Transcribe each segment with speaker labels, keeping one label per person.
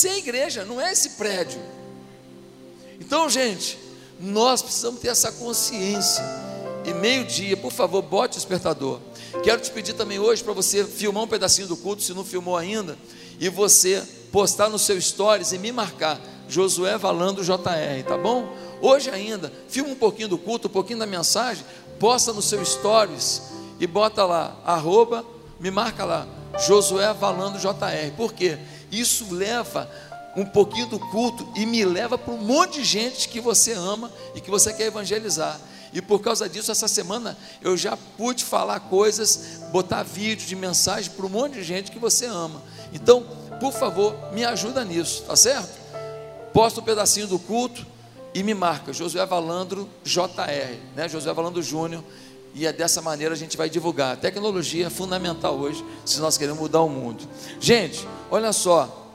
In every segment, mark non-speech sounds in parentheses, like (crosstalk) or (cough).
Speaker 1: Você é a igreja, não é esse prédio. Então, gente, nós precisamos ter essa consciência. E meio-dia, por favor, bote o despertador. Quero te pedir também hoje para você filmar um pedacinho do culto, se não filmou ainda, e você postar no seu stories e me marcar, Josué Valando JR, tá bom? Hoje ainda, filma um pouquinho do culto, um pouquinho da mensagem, posta no seu stories e bota lá, arroba, me marca lá, Josué Valando JR. Por quê? Isso leva um pouquinho do culto e me leva para um monte de gente que você ama e que você quer evangelizar. E por causa disso, essa semana eu já pude falar coisas, botar vídeo de mensagem para um monte de gente que você ama. Então, por favor, me ajuda nisso, tá certo? Posta um pedacinho do culto e me marca, Josué Valandro JR, né? Josué Valandro Júnior. E é dessa maneira a gente vai divulgar. A tecnologia é fundamental hoje, se nós queremos mudar o mundo. Gente, olha só,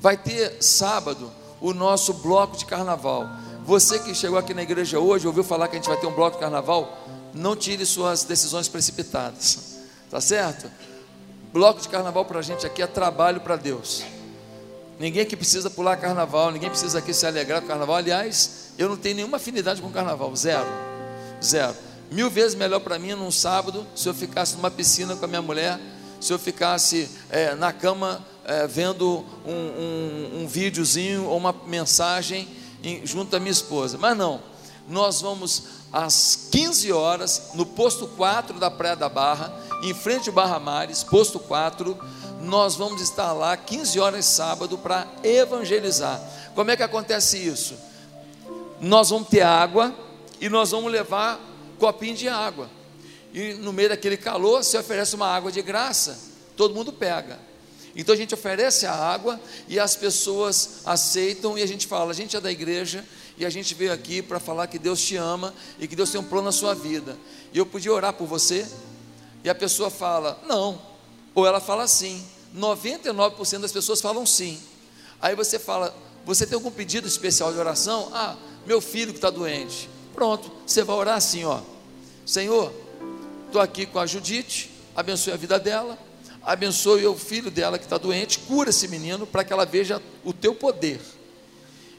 Speaker 1: vai ter sábado o nosso bloco de carnaval. Você que chegou aqui na igreja hoje, ouviu falar que a gente vai ter um bloco de carnaval, não tire suas decisões precipitadas, tá certo? Bloco de carnaval para a gente aqui é trabalho para Deus. Ninguém aqui precisa pular carnaval, ninguém precisa aqui se alegrar com carnaval. Aliás, eu não tenho nenhuma afinidade com carnaval, zero, zero. Mil vezes melhor para mim num sábado, se eu ficasse numa piscina com a minha mulher, se eu ficasse é, na cama é, vendo um, um, um videozinho ou uma mensagem em, junto à minha esposa. Mas não, nós vamos às 15 horas no posto 4 da Praia da Barra, em frente ao Barra Mares, posto 4. Nós vamos estar lá 15 horas sábado para evangelizar. Como é que acontece isso? Nós vamos ter água e nós vamos levar copinho de água. E no meio daquele calor, se oferece uma água de graça, todo mundo pega. Então a gente oferece a água e as pessoas aceitam e a gente fala: a gente é da igreja e a gente veio aqui para falar que Deus te ama e que Deus tem um plano na sua vida. E eu podia orar por você? E a pessoa fala: não. Ou ela fala sim. 99% das pessoas falam sim. Aí você fala: você tem algum pedido especial de oração? Ah, meu filho que está doente. Pronto, você vai orar assim: ó, Senhor, estou aqui com a Judite, abençoe a vida dela abençoe o filho dela que está doente, cura esse menino para que ela veja o teu poder.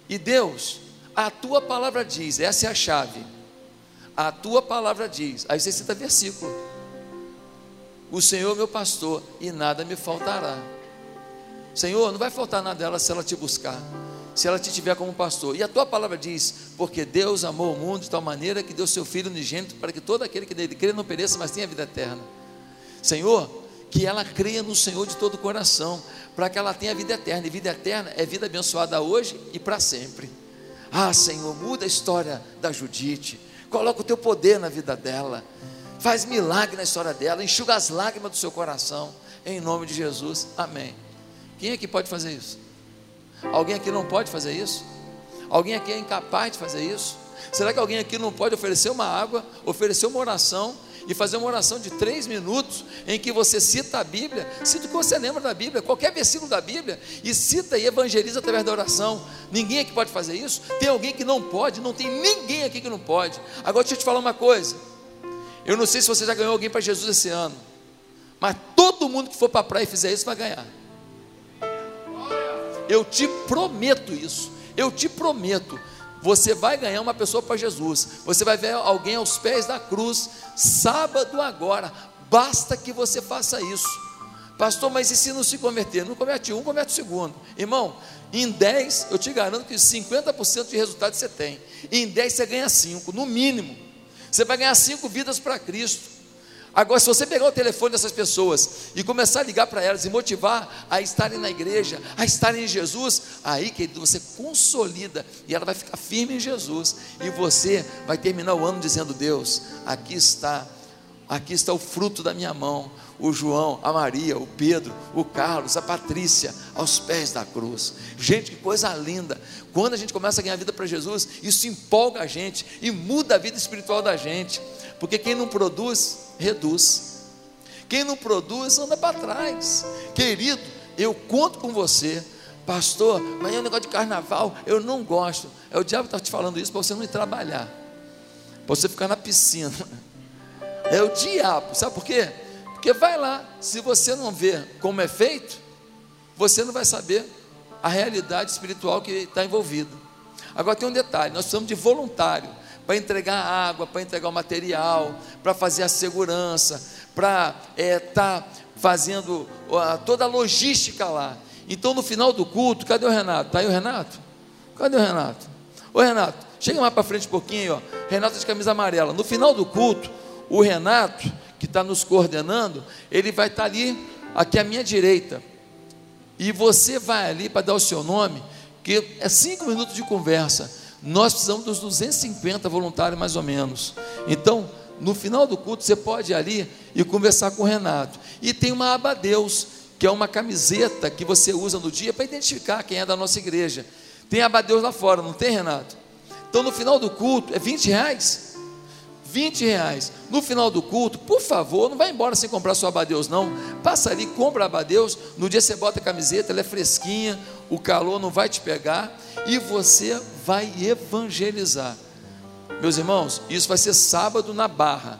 Speaker 1: E Deus, a tua palavra diz, essa é a chave. A tua palavra diz, aí você cita versículo. O Senhor é meu pastor e nada me faltará. Senhor, não vai faltar nada dela se ela te buscar, se ela te tiver como pastor. E a tua palavra diz: porque Deus amou o mundo de tal maneira que deu seu Filho unigênito para que todo aquele que dele crê não pereça, mas tenha vida eterna. Senhor, que ela creia no Senhor de todo o coração, para que ela tenha vida eterna. E vida eterna é vida abençoada hoje e para sempre. Ah, Senhor, muda a história da Judite. Coloca o teu poder na vida dela. Faz milagre na história dela. Enxuga as lágrimas do seu coração. Em nome de Jesus. Amém. Quem aqui pode fazer isso? Alguém aqui não pode fazer isso? Alguém aqui é incapaz de fazer isso? Será que alguém aqui não pode oferecer uma água, oferecer uma oração e fazer uma oração de três minutos em que você cita a Bíblia, cita o que você lembra da Bíblia, qualquer versículo da Bíblia, e cita e evangeliza através da oração. Ninguém aqui pode fazer isso. Tem alguém que não pode, não tem ninguém aqui que não pode. Agora deixa eu te falar uma coisa. Eu não sei se você já ganhou alguém para Jesus esse ano, mas todo mundo que for para a praia e fizer isso vai ganhar. Eu te prometo isso. Eu te prometo você vai ganhar uma pessoa para Jesus. Você vai ver alguém aos pés da cruz, sábado agora. Basta que você faça isso. Pastor, mas e se não se converter? Não converte um, converte o segundo. Irmão, em 10, eu te garanto que 50% de resultado você tem. Em 10 você ganha 5, no mínimo. Você vai ganhar 5 vidas para Cristo. Agora, se você pegar o telefone dessas pessoas e começar a ligar para elas e motivar a estarem na igreja, a estarem em Jesus, aí, querido, você consolida e ela vai ficar firme em Jesus. E você vai terminar o ano dizendo: Deus, aqui está, aqui está o fruto da minha mão. O João, a Maria, o Pedro, o Carlos, a Patrícia, aos pés da cruz. Gente, que coisa linda. Quando a gente começa a ganhar vida para Jesus, isso empolga a gente e muda a vida espiritual da gente. Porque quem não produz, reduz. Quem não produz, anda para trás. Querido, eu conto com você. Pastor, mas é um negócio de carnaval, eu não gosto. É o diabo que está te falando isso para você não ir trabalhar, para você ficar na piscina. (laughs) É o diabo, sabe por quê? Porque vai lá, se você não ver como é feito, você não vai saber a realidade espiritual que está envolvida. Agora tem um detalhe: nós precisamos de voluntário para entregar água, para entregar o material, para fazer a segurança, para estar é, tá fazendo toda a logística lá. Então, no final do culto, cadê o Renato? Está aí o Renato? Cadê o Renato? Ô Renato, chega mais para frente um pouquinho, ó. Renato de camisa amarela. No final do culto, o Renato, que está nos coordenando, ele vai estar tá ali, aqui à minha direita. E você vai ali para dar o seu nome, que é cinco minutos de conversa. Nós precisamos dos 250 voluntários, mais ou menos. Então, no final do culto, você pode ir ali e conversar com o Renato. E tem uma aba Deus que é uma camiseta que você usa no dia para identificar quem é da nossa igreja. Tem abadeus lá fora, não tem, Renato? Então no final do culto, é 20 reais. 20 reais. No final do culto, por favor, não vai embora sem comprar sua abadeus, não. Passa ali, compra abadeus. No dia você bota a camiseta, ela é fresquinha, o calor não vai te pegar e você vai evangelizar. Meus irmãos, isso vai ser sábado na Barra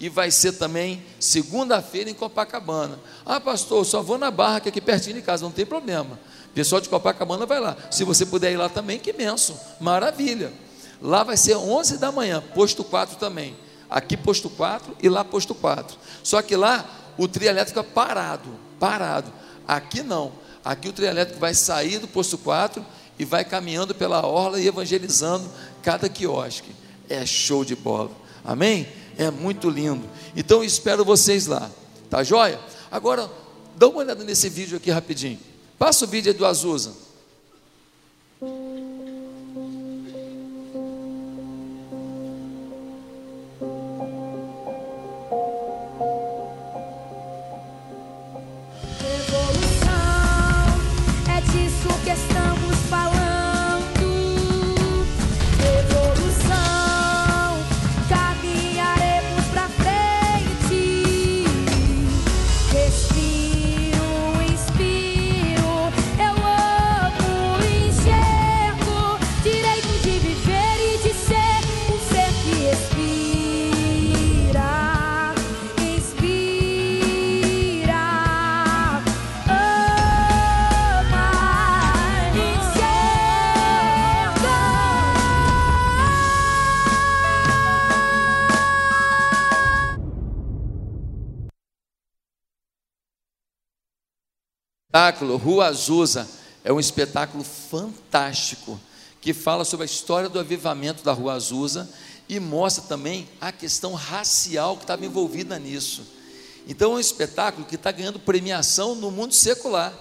Speaker 1: e vai ser também segunda-feira em Copacabana. Ah, pastor, só vou na Barra, que é aqui pertinho de casa, não tem problema. Pessoal de Copacabana vai lá. Se você puder ir lá também, que benção, maravilha. Lá vai ser 11 da manhã, posto 4 também. Aqui posto 4 e lá posto 4. Só que lá o trio elétrico é parado, parado. Aqui não. Aqui o trio elétrico vai sair do posto 4 e vai caminhando pela orla e evangelizando cada quiosque. É show de bola. Amém? É muito lindo. Então eu espero vocês lá. Tá joia? Agora, dá uma olhada nesse vídeo aqui rapidinho. Passa o vídeo do Azusa. Espetáculo, Rua Azusa, é um espetáculo fantástico que fala sobre a história do avivamento da Rua Azusa e mostra também a questão racial que estava envolvida nisso. Então é um espetáculo que está ganhando premiação no mundo secular.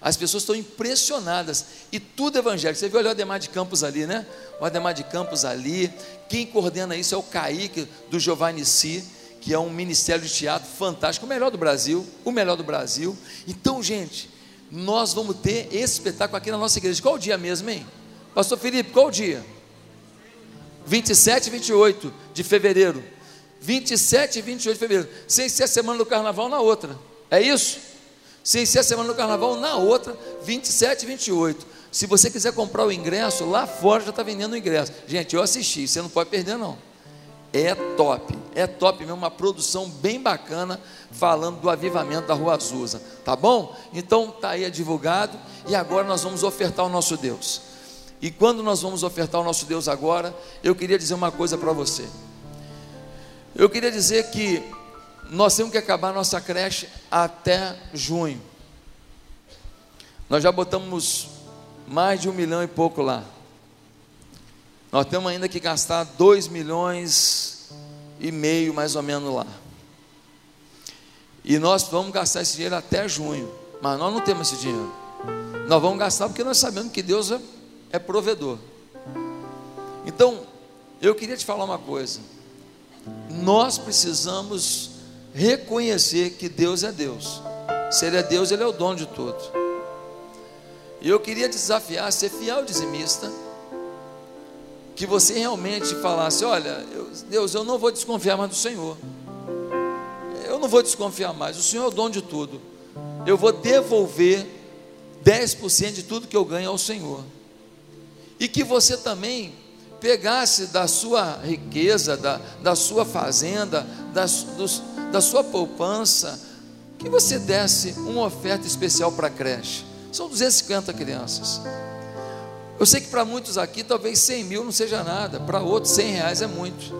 Speaker 1: As pessoas estão impressionadas e tudo evangélico. Você viu ali o Ademar de Campos ali, né? O Ademar de Campos ali. Quem coordena isso é o Kaique do Giovanni Si, que é um ministério de teatro fantástico, o melhor do Brasil, o melhor do Brasil. Então, gente, nós vamos ter esse espetáculo aqui na nossa igreja. Qual o dia mesmo, hein? Pastor Felipe, qual o dia? 27 e 28 de fevereiro. 27 e 28 de fevereiro. Sem ser a semana do carnaval na outra. É isso? Sem ser a semana do carnaval na outra, 27 e 28. Se você quiser comprar o ingresso, lá fora já está vendendo o ingresso. Gente, eu assisti, você não pode perder, não é top, é top mesmo, uma produção bem bacana, falando do avivamento da Rua Azusa, tá bom? Então tá aí divulgado, e agora nós vamos ofertar o nosso Deus. E quando nós vamos ofertar o nosso Deus agora, eu queria dizer uma coisa para você. Eu queria dizer que nós temos que acabar nossa creche até junho. Nós já botamos mais de um milhão e pouco lá. Nós temos ainda que gastar 2 milhões e meio, mais ou menos, lá. E nós vamos gastar esse dinheiro até junho. Mas nós não temos esse dinheiro. Nós vamos gastar porque nós sabemos que Deus é, é provedor. Então, eu queria te falar uma coisa. Nós precisamos reconhecer que Deus é Deus. Se Ele é Deus, Ele é o dono de tudo. E eu queria desafiar ser fiel dizimista que você realmente falasse: Olha, eu, Deus, eu não vou desconfiar mais do Senhor. Eu não vou desconfiar mais. O Senhor é o dono de tudo. Eu vou devolver 10% de tudo que eu ganho ao Senhor. E que você também pegasse da sua riqueza, da, da sua fazenda, da, dos, da sua poupança, que você desse uma oferta especial para a creche. São 250 crianças. Eu sei que para muitos aqui, talvez 100 mil não seja nada, para outros 100 reais é muito.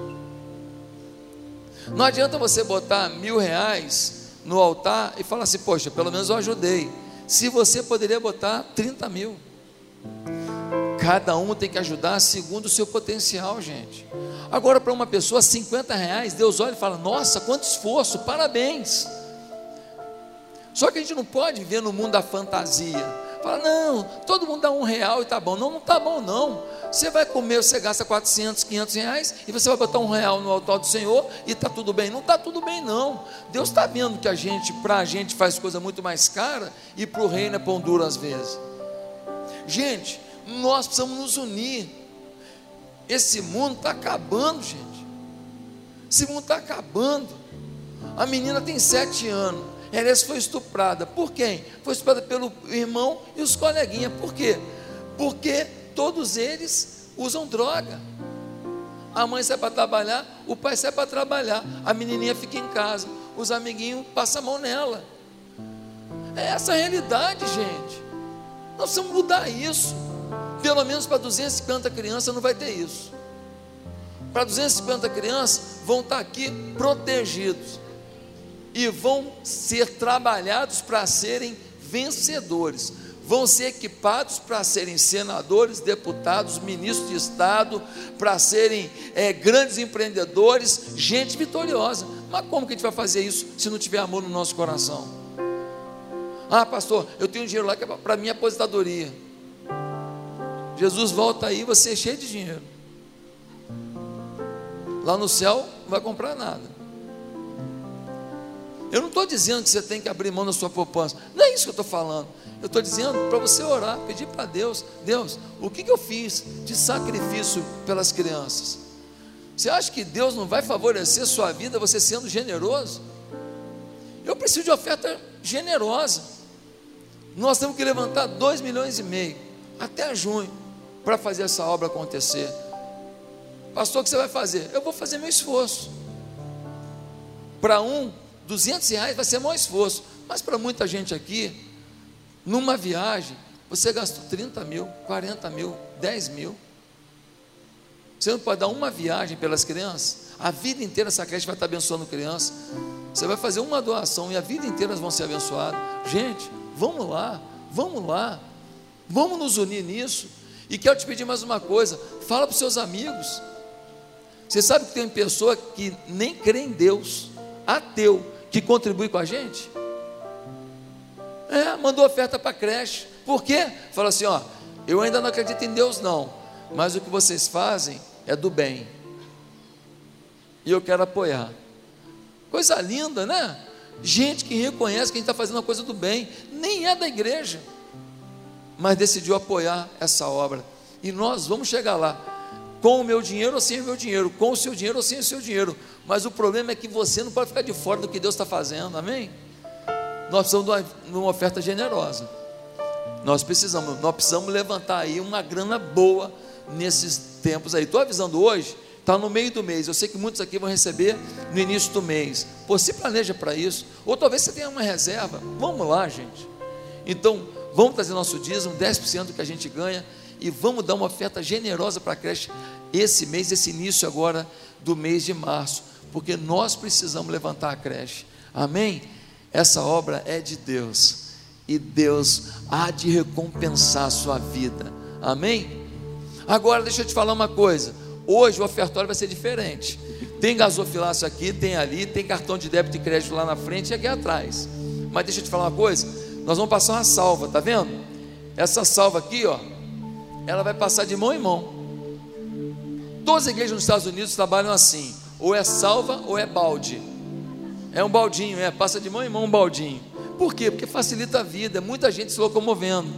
Speaker 1: Não adianta você botar mil reais no altar e falar assim, poxa, pelo menos eu ajudei. Se você poderia botar 30 mil. Cada um tem que ajudar segundo o seu potencial, gente. Agora, para uma pessoa, 50 reais, Deus olha e fala: Nossa, quanto esforço, parabéns. Só que a gente não pode viver no mundo da fantasia. Fala, não, todo mundo dá um real e tá bom. Não, não tá bom, não. Você vai comer, você gasta 400, 500 reais e você vai botar um real no altar do Senhor e tá tudo bem. Não tá tudo bem, não. Deus está vendo que a gente, para a gente, faz coisa muito mais cara e para o reino é pão duro às vezes. Gente, nós precisamos nos unir. Esse mundo está acabando, gente. Esse mundo está acabando. A menina tem sete anos. Heres foi estuprada. Por quem? Foi estuprada pelo irmão e os coleguinhas. Por quê? Porque todos eles usam droga. A mãe sai para trabalhar, o pai sai para trabalhar, a menininha fica em casa, os amiguinhos passam a mão nela. É essa a realidade, gente. Nós precisamos mudar isso. Pelo menos para 250 crianças não vai ter isso. Para 250 crianças vão estar aqui protegidos e vão ser trabalhados para serem vencedores, vão ser equipados para serem senadores, deputados, ministros de Estado, para serem é, grandes empreendedores, gente vitoriosa. Mas como que a gente vai fazer isso se não tiver amor no nosso coração? Ah, pastor, eu tenho dinheiro lá que é para minha aposentadoria. Jesus volta aí, você é cheio de dinheiro. Lá no céu não vai comprar nada. Eu não estou dizendo que você tem que abrir mão da sua poupança. Não é isso que eu estou falando. Eu estou dizendo para você orar, pedir para Deus: Deus, o que, que eu fiz de sacrifício pelas crianças? Você acha que Deus não vai favorecer sua vida você sendo generoso? Eu preciso de oferta generosa. Nós temos que levantar 2 milhões e meio até junho para fazer essa obra acontecer. Pastor, o que você vai fazer? Eu vou fazer meu esforço. Para um, 200 reais vai ser maior esforço, mas para muita gente aqui, numa viagem, você gastou 30 mil, 40 mil, 10 mil. Você não pode dar uma viagem pelas crianças, a vida inteira essa creche vai estar abençoando criança. Você vai fazer uma doação e a vida inteira elas vão ser abençoadas. Gente, vamos lá, vamos lá, vamos nos unir nisso. E quero te pedir mais uma coisa: fala para os seus amigos. Você sabe que tem pessoa que nem crê em Deus, ateu, que contribui com a gente? É, mandou oferta para a creche. Por quê? Falou assim: ó, eu ainda não acredito em Deus, não, mas o que vocês fazem é do bem. E eu quero apoiar. Coisa linda, né? Gente que reconhece que a gente está fazendo uma coisa do bem, nem é da igreja, mas decidiu apoiar essa obra. E nós vamos chegar lá com o meu dinheiro ou sem o meu dinheiro, com o seu dinheiro ou sem o seu dinheiro. Mas o problema é que você não pode ficar de fora do que Deus está fazendo, amém? Nós precisamos de uma, oferta generosa. Nós precisamos, nós precisamos levantar aí uma grana boa nesses tempos aí. Estou avisando hoje, está no meio do mês. Eu sei que muitos aqui vão receber no início do mês. Pô, se planeja para isso. Ou talvez você tenha uma reserva. Vamos lá, gente. Então, vamos trazer nosso dízimo, 10% do que a gente ganha e vamos dar uma oferta generosa para a creche esse mês, esse início agora do mês de março, porque nós precisamos levantar a creche. Amém? Essa obra é de Deus e Deus há de recompensar a sua vida. Amém? Agora deixa eu te falar uma coisa. Hoje o ofertório vai ser diferente. Tem gasofilaço aqui, tem ali, tem cartão de débito e crédito lá na frente e aqui atrás. Mas deixa eu te falar uma coisa. Nós vamos passar uma salva, tá vendo? Essa salva aqui, ó, ela vai passar de mão em mão. Todas as igrejas nos Estados Unidos trabalham assim: ou é salva ou é balde. É um baldinho, é, passa de mão em mão um baldinho. Por quê? Porque facilita a vida, muita gente se locomovendo.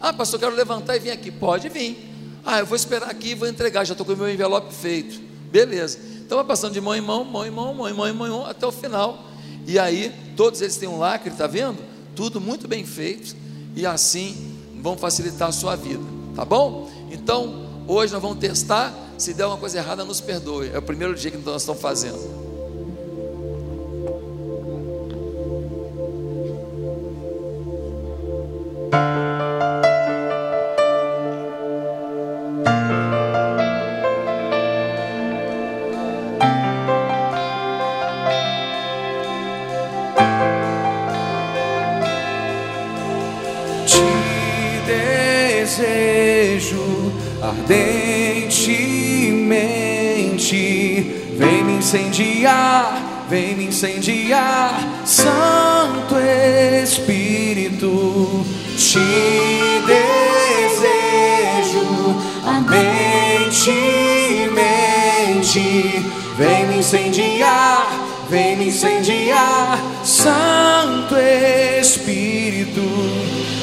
Speaker 1: Ah, pastor, quero levantar e vir aqui. Pode vir. Ah, eu vou esperar aqui e vou entregar, já estou com o meu envelope feito. Beleza. Então vai passando de mão em mão, mão em mão, mão em mão, mão em mão, até o final. E aí, todos eles têm um lacre, está vendo? Tudo muito bem feito. E assim vão facilitar a sua vida. Tá bom? Então, hoje nós vamos testar. Se der uma coisa errada, nos perdoe. É o primeiro dia que nós estamos fazendo.
Speaker 2: Incendiar, vem me incendiar, Santo Espírito, te desejo, a mente, mente, vem me incendiar, vem me incendiar, Santo Espírito,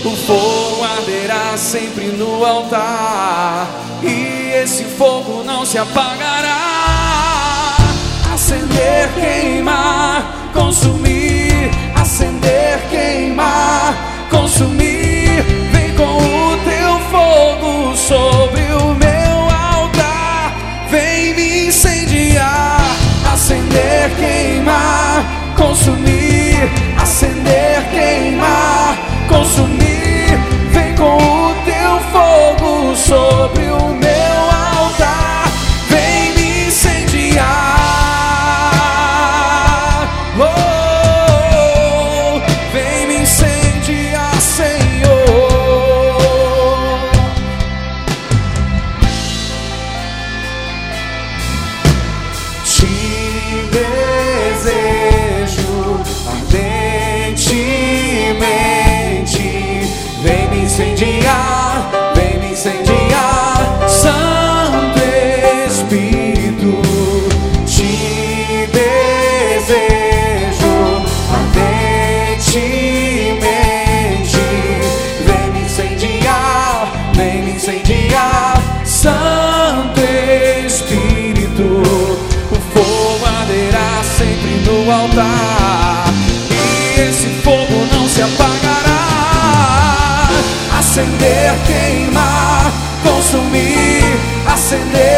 Speaker 2: o fogo arderá sempre no altar, e esse fogo não se apagará. Acender, queimar, consumir, acender, queimar, consumir, vem com o teu fogo sobre o meu altar, vem me incendiar, acender, queimar, consumir, acender, queimar, consumir, Acender, queimar, consumir, acender,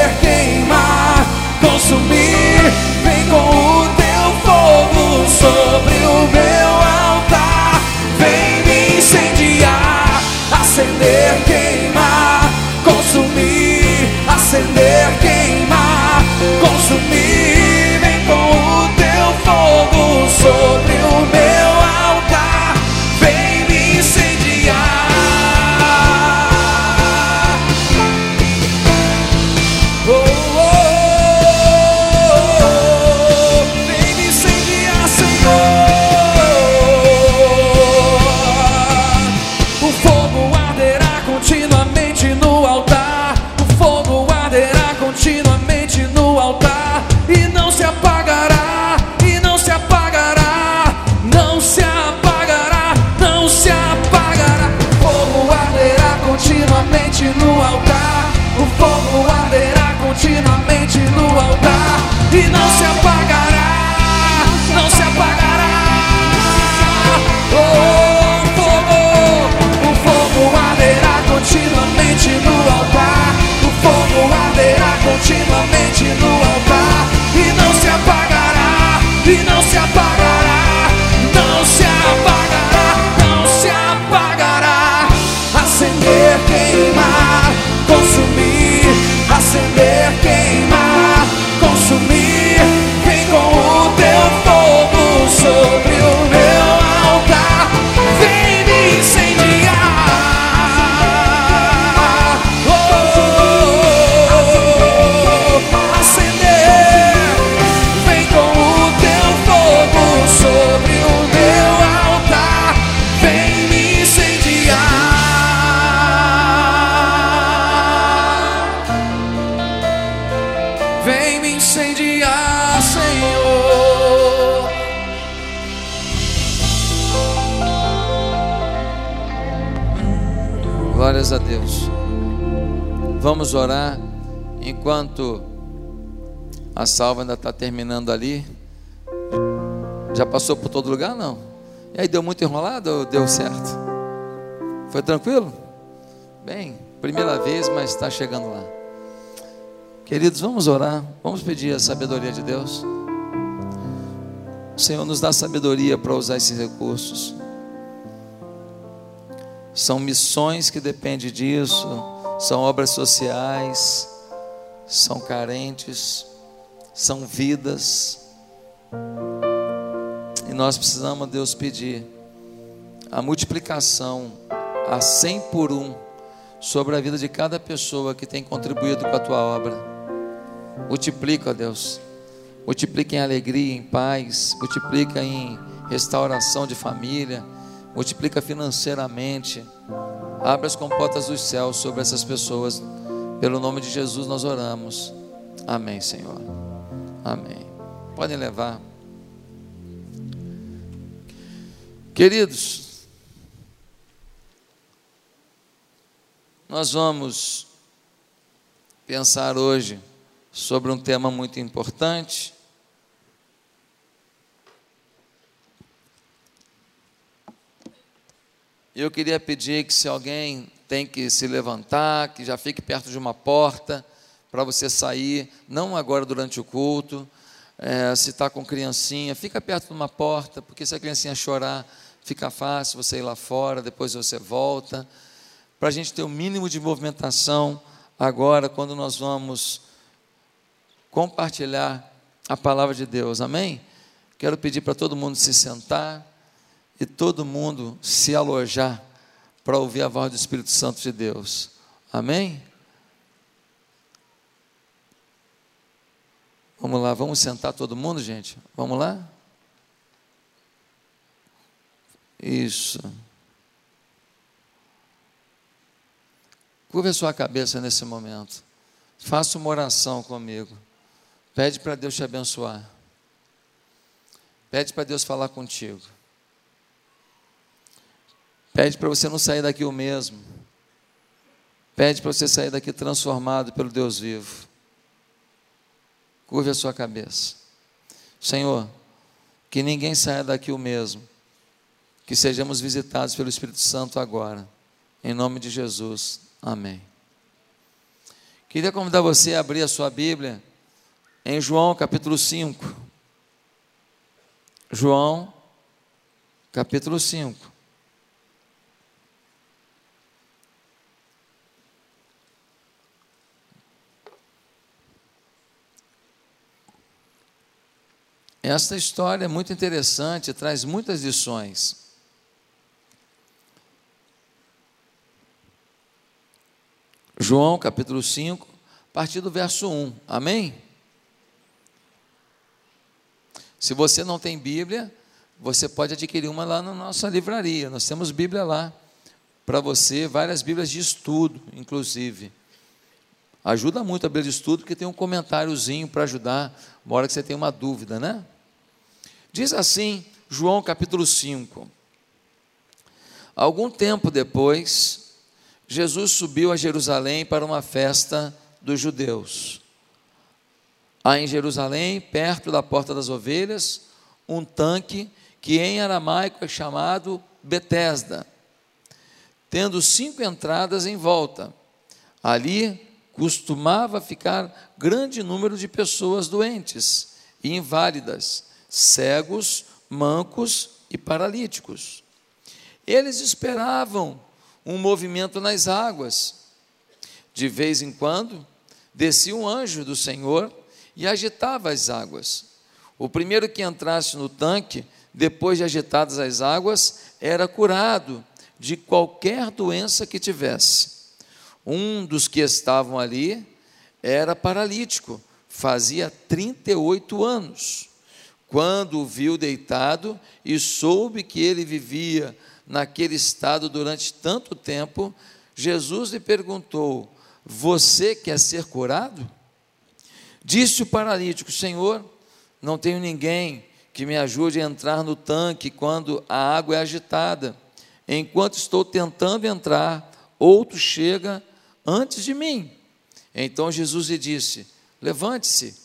Speaker 1: enquanto a salva ainda está terminando ali. Já passou por todo lugar? Não. E aí deu muito enrolado ou deu certo? Foi tranquilo? Bem, primeira vez, mas está chegando lá. Queridos, vamos orar. Vamos pedir a sabedoria de Deus. O Senhor nos dá sabedoria para usar esses recursos. São missões que dependem disso, são obras sociais, são carentes, são vidas. E nós precisamos, Deus, pedir a multiplicação a 100 por um sobre a vida de cada pessoa que tem contribuído com a tua obra. Multiplica, Deus. Multiplica em alegria, em paz. Multiplica em restauração de família. Multiplica financeiramente. Abre as comportas dos céus sobre essas pessoas. Pelo nome de Jesus nós oramos. Amém, Senhor. Amém. Podem levar. Queridos, nós vamos pensar hoje sobre um tema muito importante. Eu queria pedir que se alguém tem que se levantar, que já fique perto de uma porta para você sair, não agora durante o culto, é, se está com criancinha, fica perto de uma porta, porque se a criancinha chorar, fica fácil você ir lá fora, depois você volta, para a gente ter o um mínimo de movimentação agora, quando nós vamos compartilhar a palavra de Deus, amém? Quero pedir para todo mundo se sentar e todo mundo se alojar para ouvir a voz do Espírito Santo de Deus, amém? Vamos lá, vamos sentar todo mundo, gente? Vamos lá? Isso. Curva a sua cabeça nesse momento. Faça uma oração comigo. Pede para Deus te abençoar. Pede para Deus falar contigo. Pede para você não sair daqui o mesmo. Pede para você sair daqui transformado pelo Deus vivo. Curve a sua cabeça. Senhor, que ninguém saia daqui o mesmo. Que sejamos visitados pelo Espírito Santo agora. Em nome de Jesus. Amém. Queria convidar você a abrir a sua Bíblia em João capítulo 5. João capítulo 5. Esta história é muito interessante, traz muitas lições. João capítulo 5, a partir do verso 1. Amém? Se você não tem Bíblia, você pode adquirir uma lá na nossa livraria. Nós temos Bíblia lá para você, várias Bíblias de estudo, inclusive. Ajuda muito a Bíblia de estudo, porque tem um comentáriozinho para ajudar, uma hora que você tem uma dúvida, né? Diz assim, João capítulo 5. Algum tempo depois, Jesus subiu a Jerusalém para uma festa dos judeus. Há em Jerusalém, perto da porta das ovelhas, um tanque que em aramaico é chamado Betesda, tendo cinco entradas em volta. Ali costumava ficar grande número de pessoas doentes e inválidas cegos, mancos e paralíticos. Eles esperavam um movimento nas águas. De vez em quando, descia um anjo do Senhor e agitava as águas. O primeiro que entrasse no tanque, depois de agitadas as águas, era curado de qualquer doença que tivesse. Um dos que estavam ali era paralítico, fazia 38 anos. Quando o viu deitado e soube que ele vivia naquele estado durante tanto tempo, Jesus lhe perguntou: Você quer ser curado? Disse o paralítico: Senhor, não tenho ninguém que me ajude a entrar no tanque quando a água é agitada. Enquanto estou tentando entrar, outro chega antes de mim. Então Jesus lhe disse: Levante-se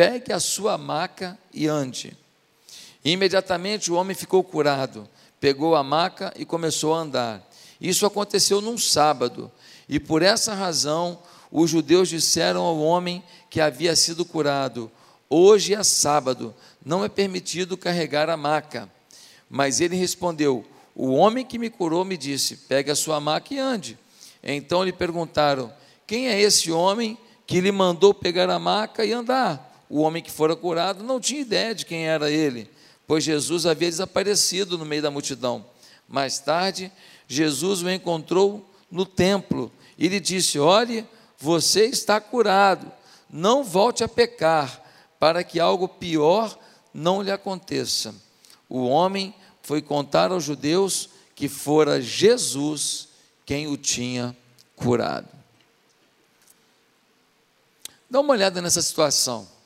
Speaker 1: Pegue a sua maca e ande. E imediatamente o homem ficou curado, pegou a maca e começou a andar. Isso aconteceu num sábado, e por essa razão os judeus disseram ao homem que havia sido curado: Hoje é sábado, não é permitido carregar a maca. Mas ele respondeu: O homem que me curou me disse: Pegue a sua maca e ande. Então lhe perguntaram: Quem é esse homem que lhe mandou pegar a maca e andar? O homem que fora curado não tinha ideia de quem era ele, pois Jesus havia desaparecido no meio da multidão. Mais tarde, Jesus o encontrou no templo e lhe disse: Olhe, você está curado, não volte a pecar, para que algo pior não lhe aconteça. O homem foi contar aos judeus que fora Jesus quem o tinha curado. Dá uma olhada nessa situação.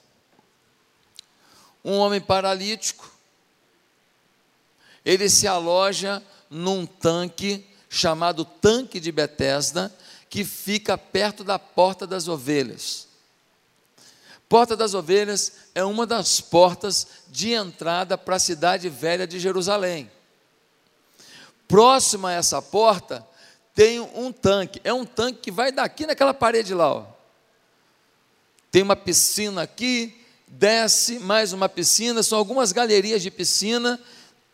Speaker 1: Um homem paralítico, ele se aloja num tanque chamado Tanque de Betesda, que fica perto da Porta das Ovelhas. Porta das Ovelhas é uma das portas de entrada para a cidade velha de Jerusalém. Próxima a essa porta tem um tanque. É um tanque que vai daqui naquela parede lá. Ó. Tem uma piscina aqui, desce mais uma piscina, são algumas galerias de piscina.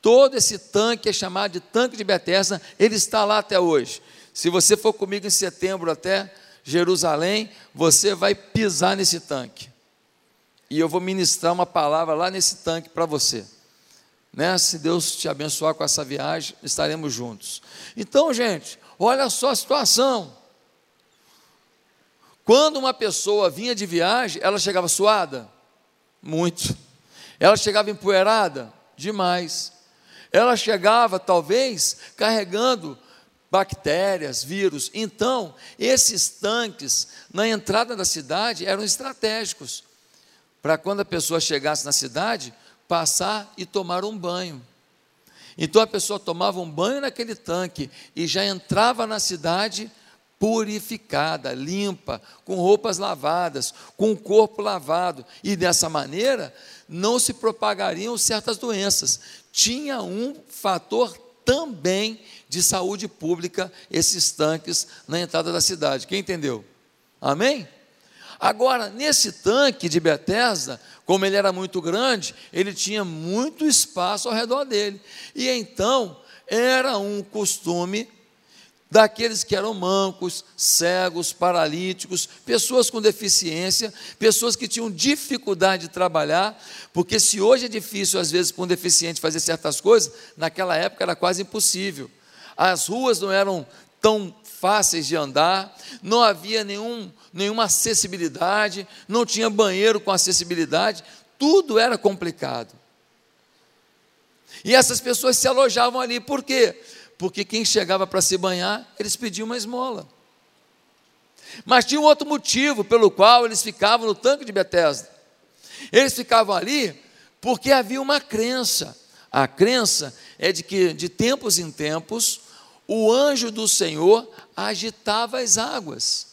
Speaker 1: Todo esse tanque é chamado de tanque de Betesda, ele está lá até hoje. Se você for comigo em setembro até Jerusalém, você vai pisar nesse tanque. E eu vou ministrar uma palavra lá nesse tanque para você. Né? Se Deus te abençoar com essa viagem, estaremos juntos. Então, gente, olha só a situação. Quando uma pessoa vinha de viagem, ela chegava suada? Muito. Ela chegava empoeirada? Demais. Ela chegava, talvez, carregando bactérias, vírus. Então, esses tanques na entrada da cidade eram estratégicos para quando a pessoa chegasse na cidade, passar e tomar um banho. Então a pessoa tomava um banho naquele tanque e já entrava na cidade purificada, limpa, com roupas lavadas, com o corpo lavado, e dessa maneira não se propagariam certas doenças. Tinha um fator também de saúde pública esses tanques na entrada da cidade. Quem entendeu? Amém? Agora, nesse tanque de Betesda, como ele era muito grande, ele tinha muito espaço ao redor dele. E então, era um costume daqueles que eram mancos, cegos, paralíticos, pessoas com deficiência, pessoas que tinham dificuldade de trabalhar, porque se hoje é difícil, às vezes, para um deficiente fazer certas coisas, naquela época era quase impossível. As ruas não eram tão fáceis de andar, não havia nenhum, nenhuma acessibilidade, não tinha banheiro com acessibilidade, tudo era complicado. E essas pessoas se alojavam ali, por quê? Porque quem chegava para se banhar, eles pediam uma esmola. Mas tinha um outro motivo pelo qual eles ficavam no tanque de Betesda. Eles ficavam ali porque havia uma crença. A crença é de que de tempos em tempos o anjo do Senhor agitava as águas.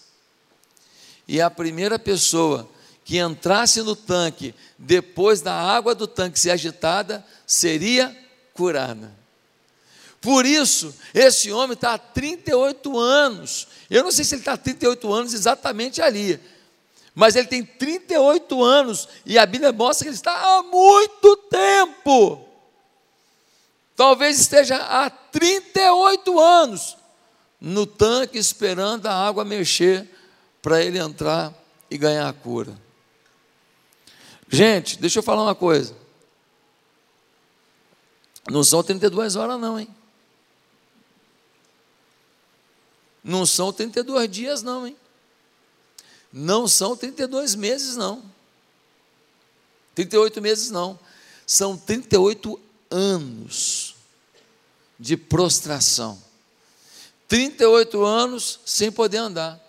Speaker 1: E a primeira pessoa que entrasse no tanque depois da água do tanque ser agitada seria curada. Por isso, esse homem está há 38 anos. Eu não sei se ele está há 38 anos exatamente ali, mas ele tem 38 anos e a Bíblia mostra que ele está há muito tempo. Talvez esteja há 38 anos no tanque esperando a água mexer para ele entrar e ganhar a cura. Gente, deixa eu falar uma coisa. Não são 32 horas, não, hein? Não são 32 dias, não, hein? Não são 32 meses, não. 38 meses, não. São 38 anos de prostração. 38 anos sem poder andar.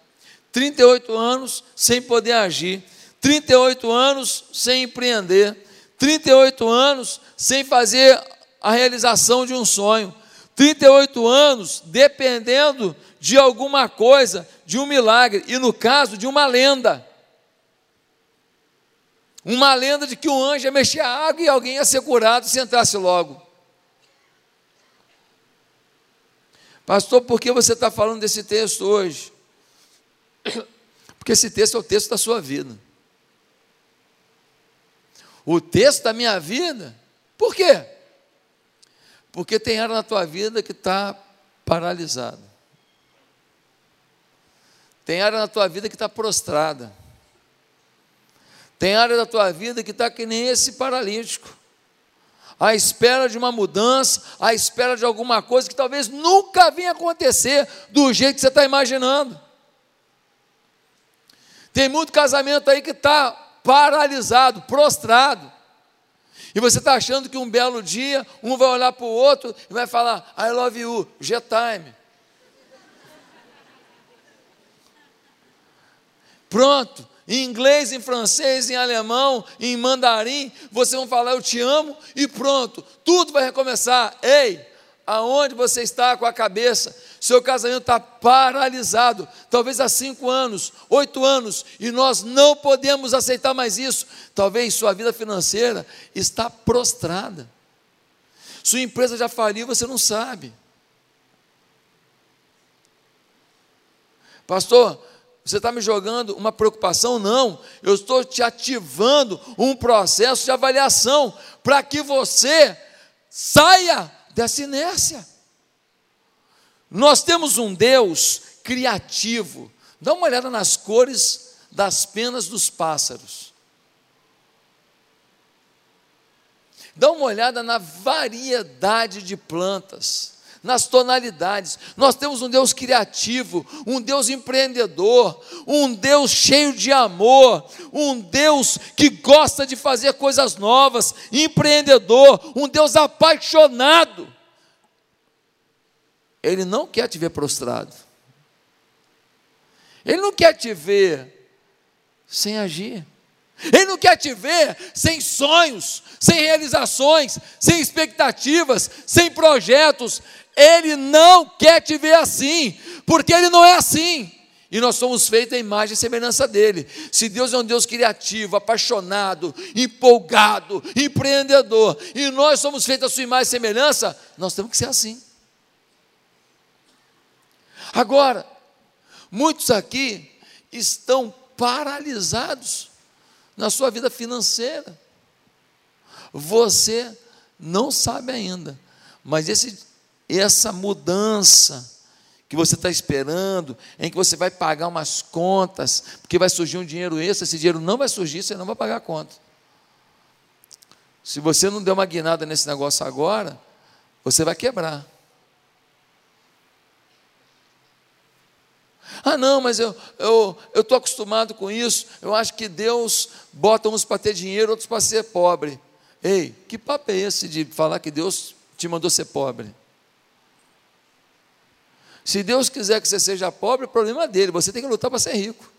Speaker 1: 38 anos sem poder agir. 38 anos sem empreender. 38 anos sem fazer a realização de um sonho. 38 anos dependendo de alguma coisa, de um milagre, e no caso de uma lenda. Uma lenda de que um anjo ia mexer a água e alguém ia ser curado se entrasse logo. Pastor, por que você está falando desse texto hoje? (coughs) Porque esse texto é o texto da sua vida. O texto da minha vida, por quê? Porque tem área na tua vida que está paralisada. Tem área na tua vida que está prostrada. Tem área da tua vida que está que nem esse paralítico. À espera de uma mudança, à espera de alguma coisa que talvez nunca venha acontecer do jeito que você está imaginando. Tem muito casamento aí que está paralisado, prostrado. E você está achando que um belo dia, um vai olhar para o outro e vai falar, I love you, G-time. Pronto, em inglês, em francês, em alemão, em mandarim, vocês vão falar eu te amo e pronto, tudo vai recomeçar. Ei, aonde você está com a cabeça? Seu casamento está paralisado, talvez há cinco anos, oito anos, e nós não podemos aceitar mais isso. Talvez sua vida financeira está prostrada. Sua empresa já faliu, você não sabe. Pastor, você está me jogando uma preocupação? Não, eu estou te ativando um processo de avaliação para que você saia dessa inércia. Nós temos um Deus criativo. Dá uma olhada nas cores das penas dos pássaros. Dá uma olhada na variedade de plantas nas tonalidades. Nós temos um Deus criativo, um Deus empreendedor, um Deus cheio de amor, um Deus que gosta de fazer coisas novas, empreendedor, um Deus apaixonado. Ele não quer te ver prostrado. Ele não quer te ver sem agir. Ele não quer te ver sem sonhos, sem realizações, sem expectativas, sem projetos. Ele não quer te ver assim, porque Ele não é assim. E nós somos feitos à imagem e semelhança dele. Se Deus é um Deus criativo, apaixonado, empolgado, empreendedor, e nós somos feitos à sua imagem e semelhança, nós temos que ser assim. Agora, muitos aqui estão paralisados na sua vida financeira. Você não sabe ainda, mas esse essa mudança que você está esperando, em que você vai pagar umas contas, porque vai surgir um dinheiro extra, esse dinheiro não vai surgir, você não vai pagar a conta. Se você não der uma guinada nesse negócio agora, você vai quebrar. Ah, não, mas eu estou eu, eu acostumado com isso. Eu acho que Deus bota uns para ter dinheiro, outros para ser pobre. Ei, que papo é esse de falar que Deus te mandou ser pobre? Se Deus quiser que você seja pobre, o problema é dele, você tem que lutar para ser rico.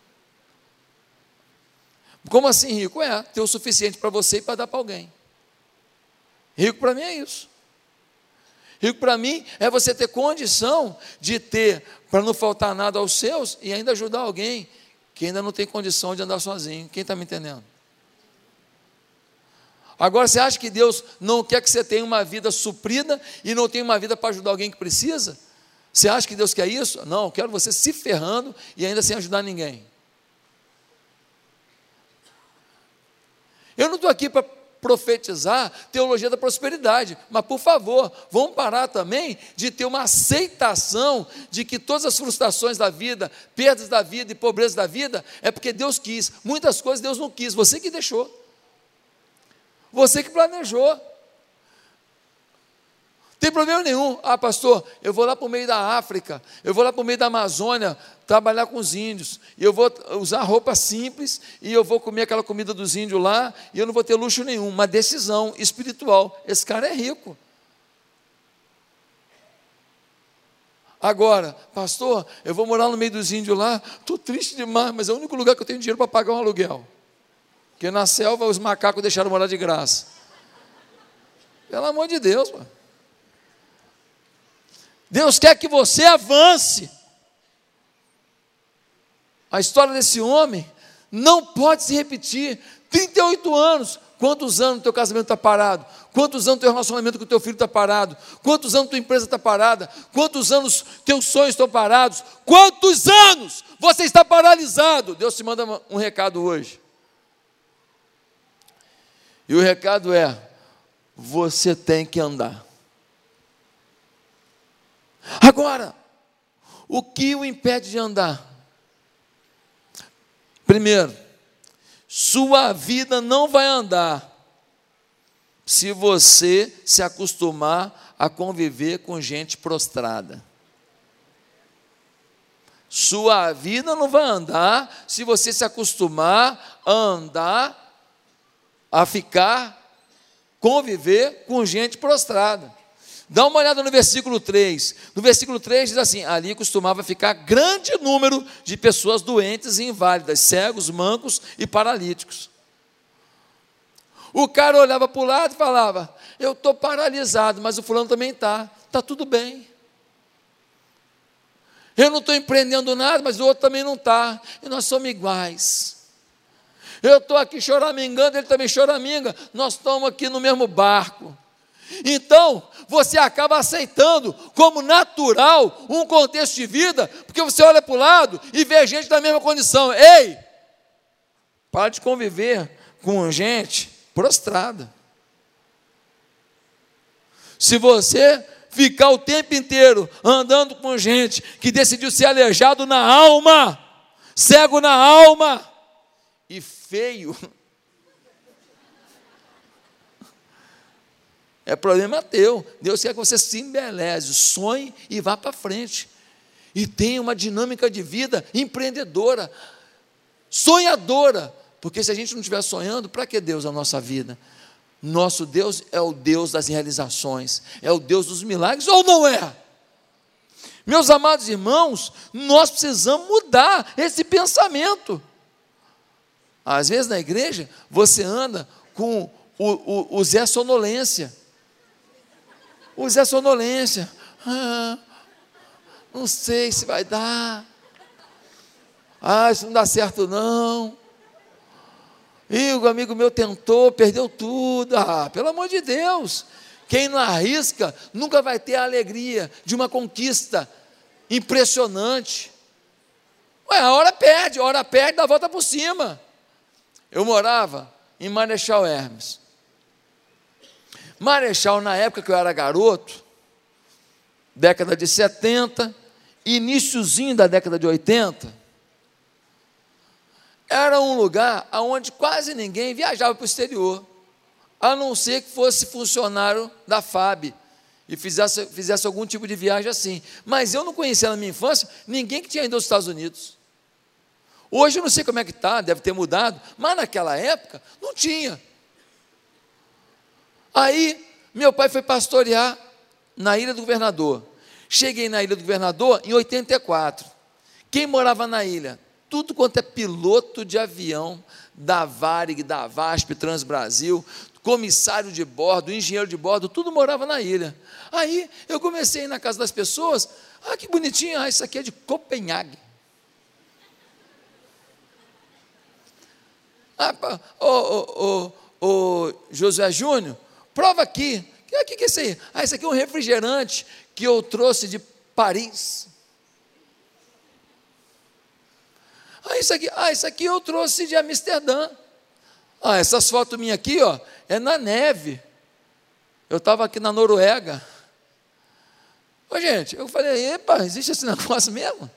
Speaker 1: Como assim rico? É, ter o suficiente para você e para dar para alguém. Rico para mim é isso. Rico para mim é você ter condição de ter, para não faltar nada aos seus e ainda ajudar alguém que ainda não tem condição de andar sozinho. Quem está me entendendo? Agora, você acha que Deus não quer que você tenha uma vida suprida e não tenha uma vida para ajudar alguém que precisa? Você acha que Deus quer isso? Não, eu quero você se ferrando e ainda sem ajudar ninguém. Eu não estou aqui para profetizar teologia da prosperidade, mas por favor, vamos parar também de ter uma aceitação de que todas as frustrações da vida, perdas da vida e pobreza da vida é porque Deus quis. Muitas coisas Deus não quis, você que deixou. Você que planejou. Tem problema nenhum. Ah, pastor, eu vou lá para o meio da África, eu vou lá para o meio da Amazônia trabalhar com os índios, e eu vou usar roupa simples, e eu vou comer aquela comida dos índios lá, e eu não vou ter luxo nenhum. Uma decisão espiritual. Esse cara é rico. Agora, pastor, eu vou morar no meio dos índios lá, estou triste demais, mas é o único lugar que eu tenho dinheiro para pagar um aluguel. Porque na selva os macacos deixaram morar de graça. Pelo amor de Deus, mano. Deus quer que você avance. A história desse homem não pode se repetir. 38 anos. Quantos anos teu casamento está parado? Quantos anos o teu relacionamento com o teu filho está parado? Quantos anos tua empresa está parada? Quantos anos teus sonhos estão parados? Quantos anos você está paralisado? Deus te manda um recado hoje. E o recado é: você tem que andar. Agora, o que o impede de andar? Primeiro, sua vida não vai andar se você se acostumar a conviver com gente prostrada. Sua vida não vai andar se você se acostumar a andar, a ficar, conviver com gente prostrada. Dá uma olhada no versículo 3. No versículo 3 diz assim: ali costumava ficar grande número de pessoas doentes e inválidas, cegos, mancos e paralíticos. O cara olhava para o lado e falava: Eu estou paralisado, mas o fulano também está. Está tudo bem. Eu não estou empreendendo nada, mas o outro também não está. E nós somos iguais. Eu estou aqui choramingando, ele também choraminga. Nós estamos aqui no mesmo barco. Então, você acaba aceitando como natural um contexto de vida, porque você olha para o lado e vê gente da mesma condição. Ei, para de conviver com gente prostrada. Se você ficar o tempo inteiro andando com gente que decidiu ser aleijado na alma, cego na alma e feio, (laughs) é problema teu. Deus quer que você se embeleze, sonhe e vá para frente. E tenha uma dinâmica de vida empreendedora, sonhadora. Porque se a gente não estiver sonhando, para que Deus a nossa vida? Nosso Deus é o Deus das realizações, é o Deus dos milagres, ou não é? Meus amados irmãos, nós precisamos mudar esse pensamento. Às vezes na igreja, você anda com o, o, o Zé Sonolência. O Zé Sonolência. Ah, não sei se vai dar. Ah, isso não dá certo não. E o amigo meu tentou, perdeu tudo. Ah, pelo amor de Deus. Quem não arrisca nunca vai ter a alegria de uma conquista impressionante. Ué, a hora perde, a hora perde, dá a volta por cima. Eu morava em Marechal Hermes. Marechal, na época que eu era garoto, década de 70, iníciozinho da década de 80, era um lugar onde quase ninguém viajava para o exterior, a não ser que fosse funcionário da FAB e fizesse, fizesse algum tipo de viagem assim. Mas eu não conhecia na minha infância ninguém que tinha ido aos Estados Unidos. Hoje eu não sei como é que está, deve ter mudado, mas naquela época não tinha. Aí meu pai foi pastorear na Ilha do Governador. Cheguei na Ilha do Governador em 84. Quem morava na ilha? tudo quanto é piloto de avião da Varig, da VASP, Transbrasil, comissário de bordo, engenheiro de bordo, tudo morava na ilha. Aí eu comecei a ir na casa das pessoas, ah, que bonitinho, ah, isso aqui é de Copenhague. Ah, ô, ô, ô, José Júnior, prova aqui. O que, que é isso aí? Ah, isso aqui é um refrigerante que eu trouxe de Paris. Ah, isso aqui, ah, isso aqui eu trouxe de Amsterdã. Ah, essas fotos minhas aqui, ó, é na neve. Eu estava aqui na Noruega. Ô, gente, eu falei, epa, existe esse (laughs) negócio mesmo?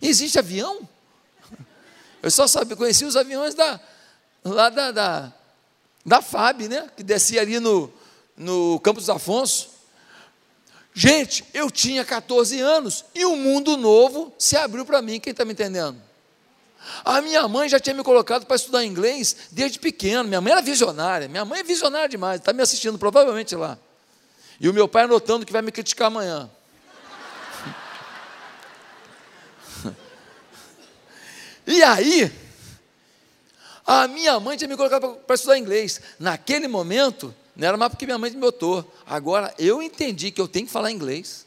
Speaker 1: Existe avião? (laughs) Eu só sabia, conhecia os aviões da, lá da, da, da FAB, né? Que descia ali no, no Campos Afonso. Gente, eu tinha 14 anos e um mundo novo se abriu para mim, quem está me entendendo? A minha mãe já tinha me colocado para estudar inglês desde pequeno. Minha mãe era visionária, minha mãe é visionária demais, está me assistindo provavelmente lá. E o meu pai anotando que vai me criticar amanhã. (laughs) e aí, a minha mãe tinha me colocado para estudar inglês. Naquele momento, não era mais porque minha mãe me botou. Agora eu entendi que eu tenho que falar inglês.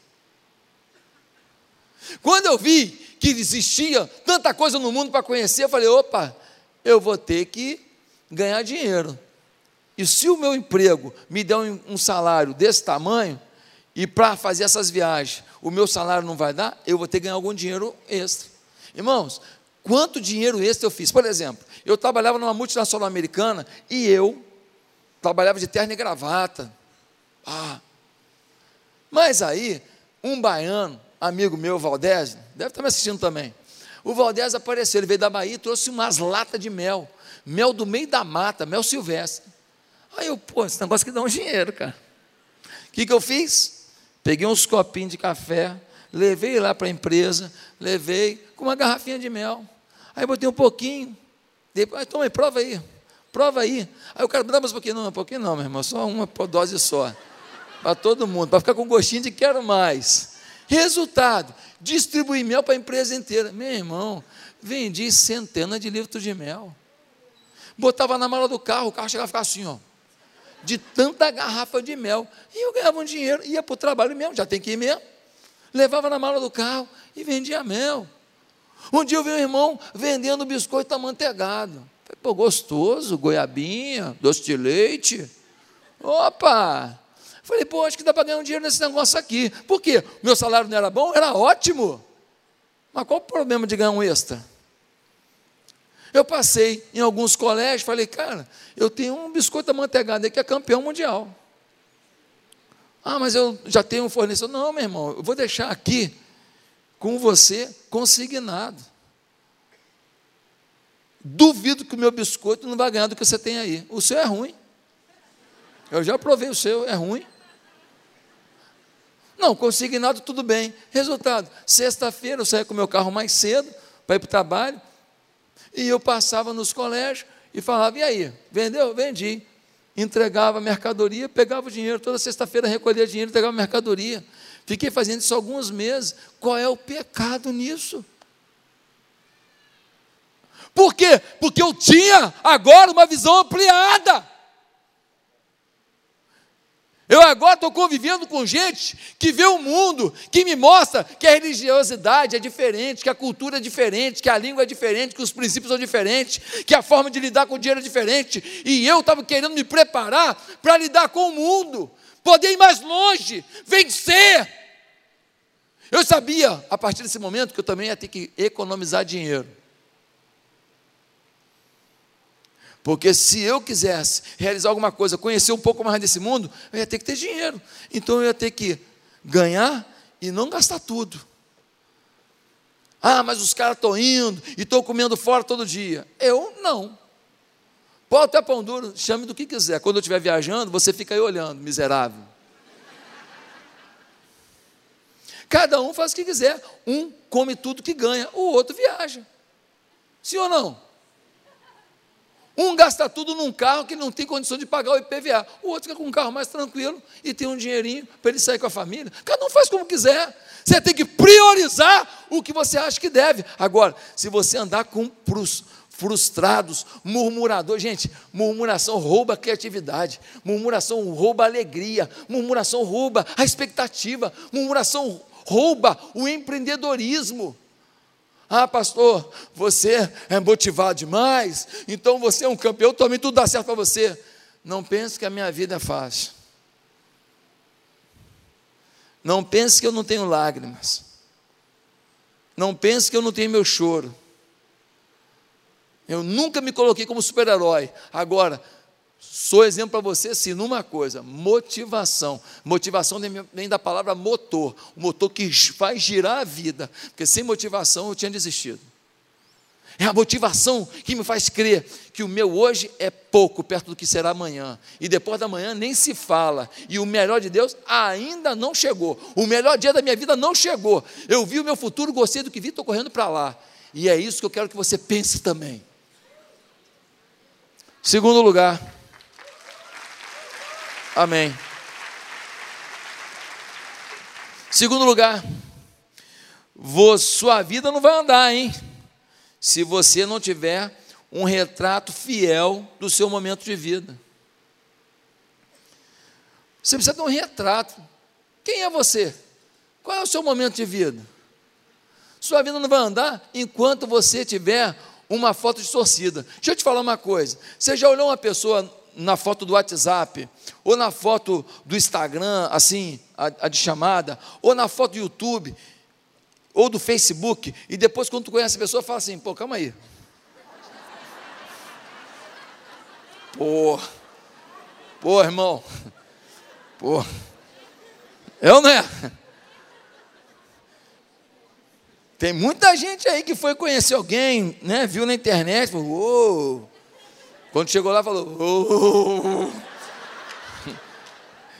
Speaker 1: Quando eu vi que existia tanta coisa no mundo para conhecer, eu falei: opa, eu vou ter que ganhar dinheiro. E se o meu emprego me der um, um salário desse tamanho, e para fazer essas viagens o meu salário não vai dar, eu vou ter que ganhar algum dinheiro extra. Irmãos, quanto dinheiro extra eu fiz? Por exemplo, eu trabalhava numa multinacional americana e eu trabalhava de terno e gravata. Ah. Mas aí, um baiano, amigo meu, Valdez, deve estar me assistindo também. O Valdez apareceu, ele veio da Bahia e trouxe umas latas de mel. Mel do meio da mata, mel silvestre. Aí eu, pô, esse negócio que dá um dinheiro, cara. O que, que eu fiz? Peguei uns copinhos de café, levei lá para a empresa, levei com uma garrafinha de mel. Aí botei um pouquinho, depois, toma aí, prova aí, prova aí. Aí o cara, dá mais um pouquinho, não, um pouquinho não, meu irmão, só uma dose só. Para todo mundo, para ficar com gostinho de quero mais. Resultado, distribuí mel para a empresa inteira. Meu irmão, vendi centenas de litros de mel. Botava na mala do carro, o carro chegava a ficar assim, ó de tanta garrafa de mel. E eu ganhava um dinheiro, ia para o trabalho mesmo, já tem que ir mesmo. Levava na mala do carro e vendia mel. Um dia eu vi um irmão vendendo biscoito amanteigado. Falei, pô, gostoso, goiabinha, doce de leite. Opa! Falei, pô, acho que dá para ganhar um dinheiro nesse negócio aqui. Por quê? Meu salário não era bom? Era ótimo. Mas qual o problema de ganhar um extra? Eu passei em alguns colégios, falei, cara, eu tenho um biscoito amanteigado aí que é campeão mundial. Ah, mas eu já tenho um fornecedor. Não, meu irmão, eu vou deixar aqui com você consignado. Duvido que o meu biscoito não vai ganhar do que você tem aí. O seu é ruim. Eu já provei o seu, é ruim. Não, consignado tudo bem. Resultado, sexta-feira eu saí com o meu carro mais cedo para ir para o trabalho. E eu passava nos colégios e falava: e aí, vendeu? Vendi. Entregava mercadoria, pegava o dinheiro, toda sexta-feira recolhia dinheiro, entregava mercadoria. Fiquei fazendo isso alguns meses. Qual é o pecado nisso? Por quê? Porque eu tinha agora uma visão ampliada. Eu agora estou convivendo com gente que vê o mundo, que me mostra que a religiosidade é diferente, que a cultura é diferente, que a língua é diferente, que os princípios são diferentes, que a forma de lidar com o dinheiro é diferente. E eu estava querendo me preparar para lidar com o mundo, poder ir mais longe, vencer. Eu sabia, a partir desse momento, que eu também ia ter que economizar dinheiro. Porque se eu quisesse realizar alguma coisa, conhecer um pouco mais desse mundo, eu ia ter que ter dinheiro. Então eu ia ter que ganhar e não gastar tudo. Ah, mas os caras estão indo e estão comendo fora todo dia. Eu não. Pode até pão duro, chame do que quiser. Quando eu estiver viajando, você fica aí olhando, miserável. Cada um faz o que quiser. Um come tudo que ganha, o outro viaja. Sim ou não? Um gasta tudo num carro que não tem condição de pagar o IPVA. O outro fica com um carro mais tranquilo e tem um dinheirinho para ele sair com a família. Cada um faz como quiser. Você tem que priorizar o que você acha que deve. Agora, se você andar com frustrados, murmuradores, gente, murmuração rouba a criatividade, murmuração rouba a alegria, murmuração rouba a expectativa, murmuração rouba o empreendedorismo. Ah, pastor, você é motivado demais, então você é um campeão, também tudo dá certo para você. Não pense que a minha vida é fácil. Não pense que eu não tenho lágrimas. Não pense que eu não tenho meu choro. Eu nunca me coloquei como super-herói. Agora, Sou exemplo para você, sim, numa coisa: motivação. Motivação vem da palavra motor, o motor que faz girar a vida. Porque sem motivação eu tinha desistido. É a motivação que me faz crer que o meu hoje é pouco perto do que será amanhã. E depois da manhã nem se fala. E o melhor de Deus ainda não chegou. O melhor dia da minha vida não chegou. Eu vi o meu futuro, gostei do que vi, estou correndo para lá. E é isso que eu quero que você pense também. Segundo lugar, Amém. Segundo lugar, sua vida não vai andar, hein? Se você não tiver um retrato fiel do seu momento de vida. Você precisa ter um retrato. Quem é você? Qual é o seu momento de vida? Sua vida não vai andar enquanto você tiver uma foto distorcida. Deixa eu te falar uma coisa. Você já olhou uma pessoa na foto do WhatsApp, ou na foto do Instagram, assim, a, a, de chamada, ou na foto do YouTube, ou do Facebook, e depois, quando tu conhece a pessoa, fala assim: pô, calma aí. Pô, pô, irmão, pô, eu não é. Tem muita gente aí que foi conhecer alguém, né? Viu na internet, falou, uou. Quando chegou lá, falou: oh. (laughs)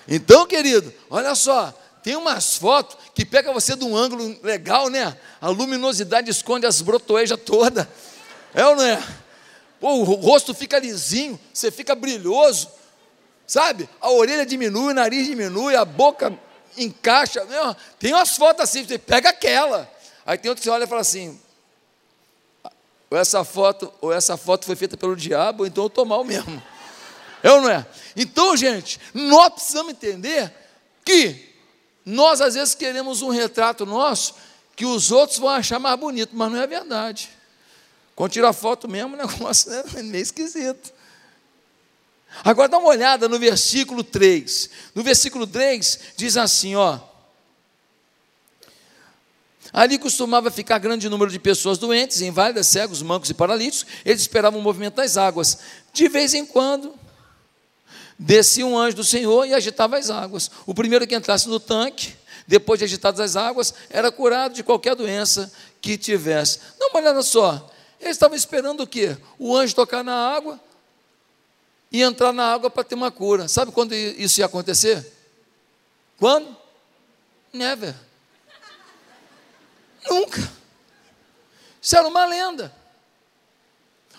Speaker 1: Então, querido, olha só, tem umas fotos que pega você de um ângulo legal, né? A luminosidade esconde as brotoejas toda. É ou não é? Pô, o rosto fica lisinho, você fica brilhoso, sabe? A orelha diminui, o nariz diminui, a boca encaixa. Meu, tem umas fotos assim, você pega aquela. Aí tem outro que você olha e fala assim: ou essa foto, ou essa foto foi feita pelo diabo, ou então eu estou mal mesmo. É ou não é? Então, gente, nós precisamos entender que nós às vezes queremos um retrato nosso que os outros vão achar mais bonito, mas não é verdade. Quando tira foto mesmo, o (laughs) negócio é meio esquisito. Agora dá uma olhada no versículo 3. No versículo 3 diz assim, ó: Ali costumava ficar grande número de pessoas doentes, inválidas, cegos, mancos e paralíticos. Eles esperavam o movimento das águas. De vez em quando, descia um anjo do Senhor e agitava as águas. O primeiro que entrasse no tanque, depois de agitadas as águas, era curado de qualquer doença que tivesse. Dá uma olhada só. Eles estavam esperando o quê? O anjo tocar na água e entrar na água para ter uma cura. Sabe quando isso ia acontecer? Quando? Never. Nunca. Isso era uma lenda.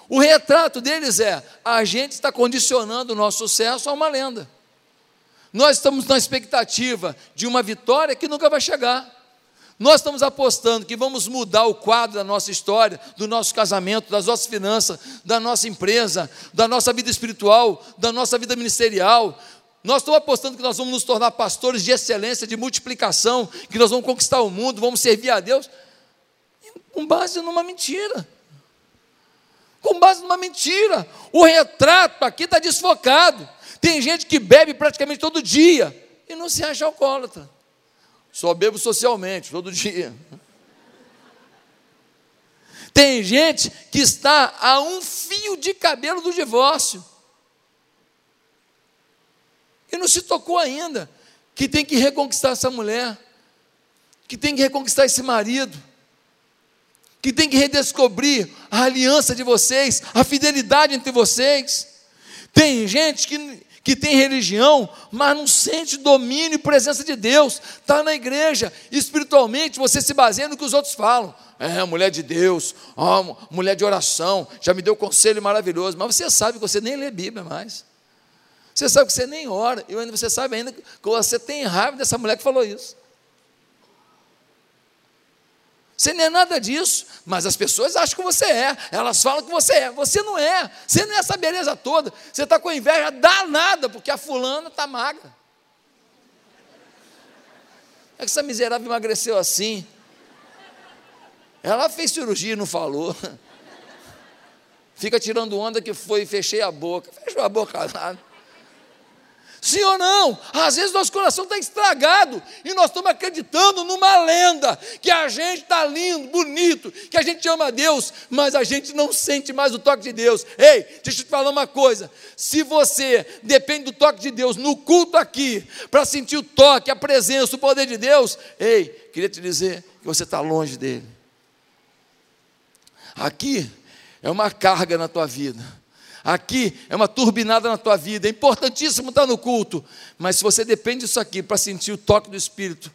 Speaker 1: O retrato deles é: a gente está condicionando o nosso sucesso a uma lenda. Nós estamos na expectativa de uma vitória que nunca vai chegar. Nós estamos apostando que vamos mudar o quadro da nossa história, do nosso casamento, das nossas finanças, da nossa empresa, da nossa vida espiritual, da nossa vida ministerial, nós estamos apostando que nós vamos nos tornar pastores de excelência, de multiplicação, que nós vamos conquistar o mundo, vamos servir a Deus, com base numa mentira. Com base numa mentira. O retrato aqui está desfocado. Tem gente que bebe praticamente todo dia e não se acha alcoólatra. Só bebo socialmente, todo dia. Tem gente que está a um fio de cabelo do divórcio e não se tocou ainda que tem que reconquistar essa mulher, que tem que reconquistar esse marido, que tem que redescobrir a aliança de vocês, a fidelidade entre vocês. Tem gente que, que tem religião, mas não sente domínio e presença de Deus, está na igreja, espiritualmente você se baseia no que os outros falam. É, mulher de Deus, oh, mulher de oração, já me deu conselho maravilhoso, mas você sabe que você nem lê Bíblia mais. Você sabe que você nem ora, e você sabe ainda que você tem raiva dessa mulher que falou isso. Você não é nada disso, mas as pessoas acham que você é, elas falam que você é, você não é, você não é essa beleza toda, você está com inveja danada, porque a fulana está magra. É que essa miserável emagreceu assim. Ela fez cirurgia e não falou. Fica tirando onda que foi fechei a boca. Fechou a boca nada. Sim ou não? Às vezes nosso coração está estragado e nós estamos acreditando numa lenda que a gente está lindo, bonito, que a gente ama Deus, mas a gente não sente mais o toque de Deus. Ei, deixa eu te falar uma coisa: se você depende do toque de Deus no culto aqui, para sentir o toque, a presença, o poder de Deus, ei, queria te dizer que você está longe dele. Aqui é uma carga na tua vida aqui é uma turbinada na tua vida, é importantíssimo estar no culto, mas se você depende disso aqui para sentir o toque do Espírito,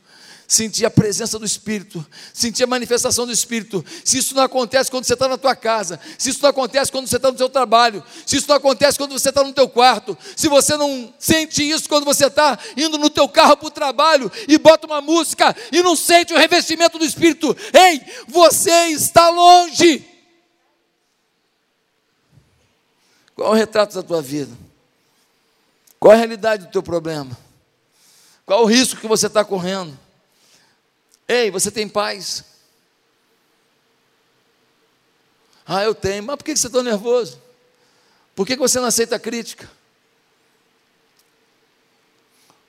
Speaker 1: sentir a presença do Espírito, sentir a manifestação do Espírito. Se isso não acontece quando você está na tua casa, se isso não acontece quando você está no seu trabalho, se isso não acontece quando você está no teu quarto, se você não sente isso quando você está indo no teu carro para o trabalho e bota uma música e não sente o revestimento do Espírito, ei, você está longe. Qual é o retrato da tua vida? Qual é a realidade do teu problema? Qual é o risco que você está correndo? Ei, você tem paz? Ah, eu tenho. Mas por que você está nervoso? Por que você não aceita crítica?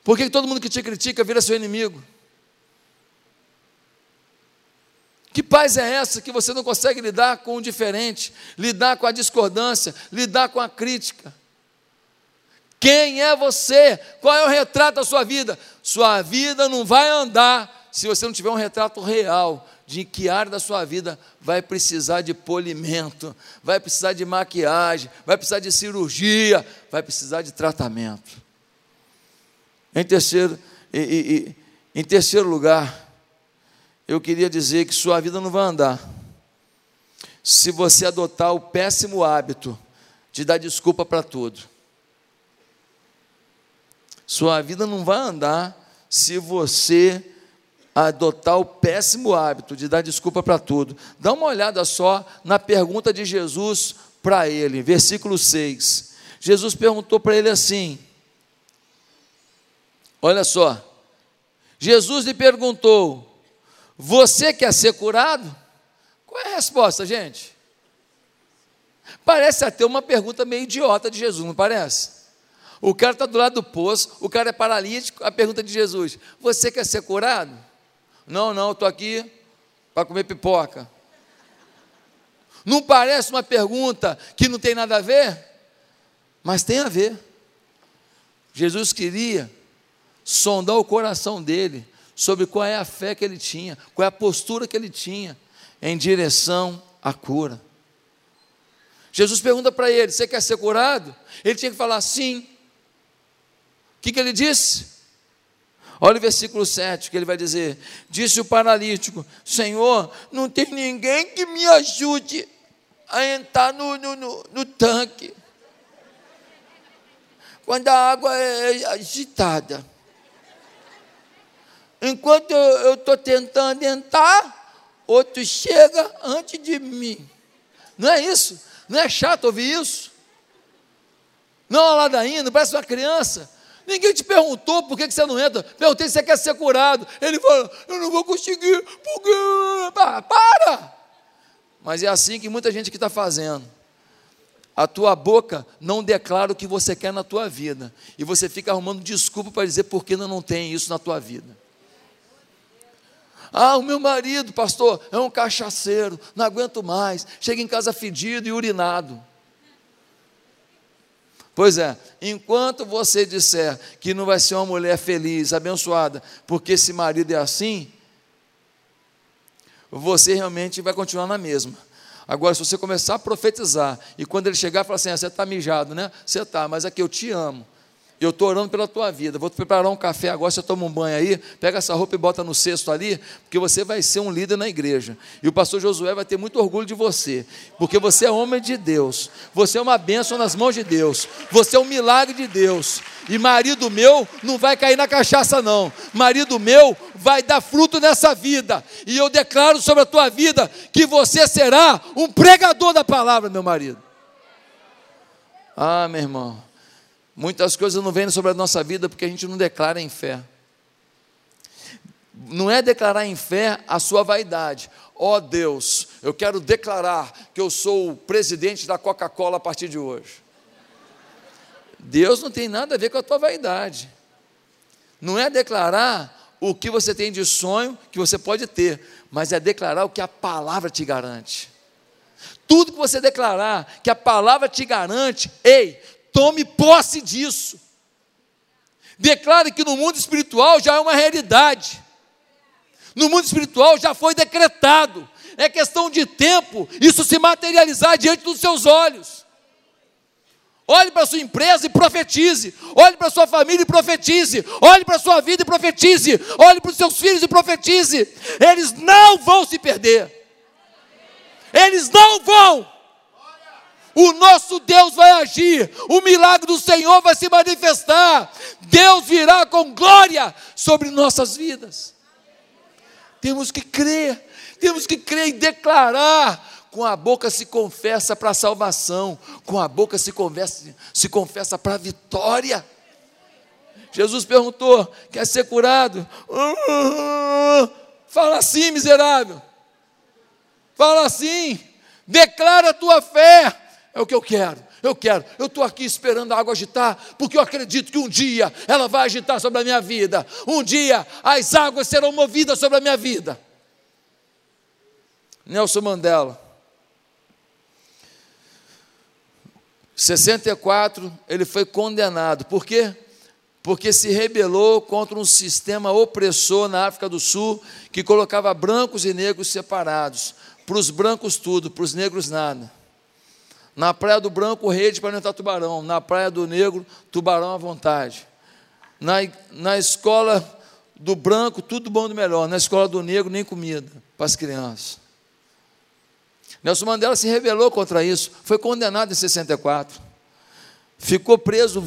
Speaker 1: Por que todo mundo que te critica vira seu inimigo? Que paz é essa que você não consegue lidar com o diferente, lidar com a discordância, lidar com a crítica? Quem é você? Qual é o retrato da sua vida? Sua vida não vai andar se você não tiver um retrato real de que área da sua vida vai precisar de polimento, vai precisar de maquiagem, vai precisar de cirurgia, vai precisar de tratamento. Em terceiro, e, e, Em terceiro lugar, eu queria dizer que sua vida não vai andar se você adotar o péssimo hábito de dar desculpa para tudo. Sua vida não vai andar se você adotar o péssimo hábito de dar desculpa para tudo. Dá uma olhada só na pergunta de Jesus para ele, versículo 6. Jesus perguntou para ele assim: Olha só. Jesus lhe perguntou: Você quer ser curado? Qual é a resposta, gente? Parece até uma pergunta meio idiota de Jesus, não parece? O cara está do lado do poço, o cara é paralítico, a pergunta de Jesus: Você quer ser curado? Não, não, estou aqui para comer pipoca. Não parece uma pergunta que não tem nada a ver? Mas tem a ver. Jesus queria sondar o coração dele sobre qual é a fé que ele tinha, qual é a postura que ele tinha em direção à cura. Jesus pergunta para ele: Você quer ser curado? Ele tinha que falar sim. O que, que ele disse? Olha o versículo 7 que ele vai dizer: Disse o paralítico: Senhor, não tem ninguém que me ajude a entrar no, no, no, no tanque. Quando a água é agitada. Enquanto eu estou tentando entrar, outro chega antes de mim. Não é isso? Não é chato ouvir isso? Não é uma ladainha, parece uma criança. Ninguém te perguntou por que você não entra. Perguntei se você quer ser curado. Ele falou: Eu não vou conseguir, porque. Ah, para! Mas é assim que muita gente que está fazendo. A tua boca não declara o que você quer na tua vida. E você fica arrumando desculpa para dizer por que não tem isso na tua vida. Ah, o meu marido, pastor, é um cachaceiro, não aguento mais. Chega em casa fedido e urinado. Pois é, enquanto você disser que não vai ser uma mulher feliz, abençoada, porque esse marido é assim, você realmente vai continuar na mesma. Agora, se você começar a profetizar, e quando ele chegar, falar assim: ah, você está mijado, né? Você está, mas aqui eu te amo. Eu estou orando pela tua vida. Vou te preparar um café agora, você toma um banho aí, pega essa roupa e bota no cesto ali, porque você vai ser um líder na igreja. E o pastor Josué vai ter muito orgulho de você, porque você é homem de Deus. Você é uma bênção nas mãos de Deus. Você é um milagre de Deus. E marido meu não vai cair na cachaça, não. Marido meu vai dar fruto nessa vida. E eu declaro sobre a tua vida que você será um pregador da palavra, meu marido. Ah, meu irmão. Muitas coisas não vêm sobre a nossa vida porque a gente não declara em fé. Não é declarar em fé a sua vaidade. Ó oh Deus, eu quero declarar que eu sou o presidente da Coca-Cola a partir de hoje. Deus não tem nada a ver com a tua vaidade. Não é declarar o que você tem de sonho que você pode ter, mas é declarar o que a palavra te garante. Tudo que você declarar que a palavra te garante, ei, Tome posse disso. Declare que no mundo espiritual já é uma realidade. No mundo espiritual já foi decretado. É questão de tempo isso se materializar diante dos seus olhos. Olhe para a sua empresa e profetize. Olhe para a sua família e profetize. Olhe para a sua vida e profetize. Olhe para os seus filhos e profetize. Eles não vão se perder. Eles não vão o nosso Deus vai agir, o milagre do Senhor vai se manifestar, Deus virá com glória sobre nossas vidas. Temos que crer, temos que crer e declarar. Com a boca se confessa para a salvação, com a boca se confessa, se confessa para a vitória. Jesus perguntou: quer ser curado? Fala assim, miserável. Fala assim. Declara a tua fé. É o que eu quero. Eu quero. Eu estou aqui esperando a água agitar, porque eu acredito que um dia ela vai agitar sobre a minha vida. Um dia as águas serão movidas sobre a minha vida. Nelson Mandela. 64, ele foi condenado. Por quê? Porque se rebelou contra um sistema opressor na África do Sul que colocava brancos e negros separados. Para os brancos, tudo, para os negros, nada. Na praia do branco, rede para entrar tubarão. Na praia do negro, tubarão à vontade. Na, na escola do branco, tudo bom do melhor. Na escola do negro, nem comida para as crianças. Nelson Mandela se rebelou contra isso, foi condenado em 64. Ficou preso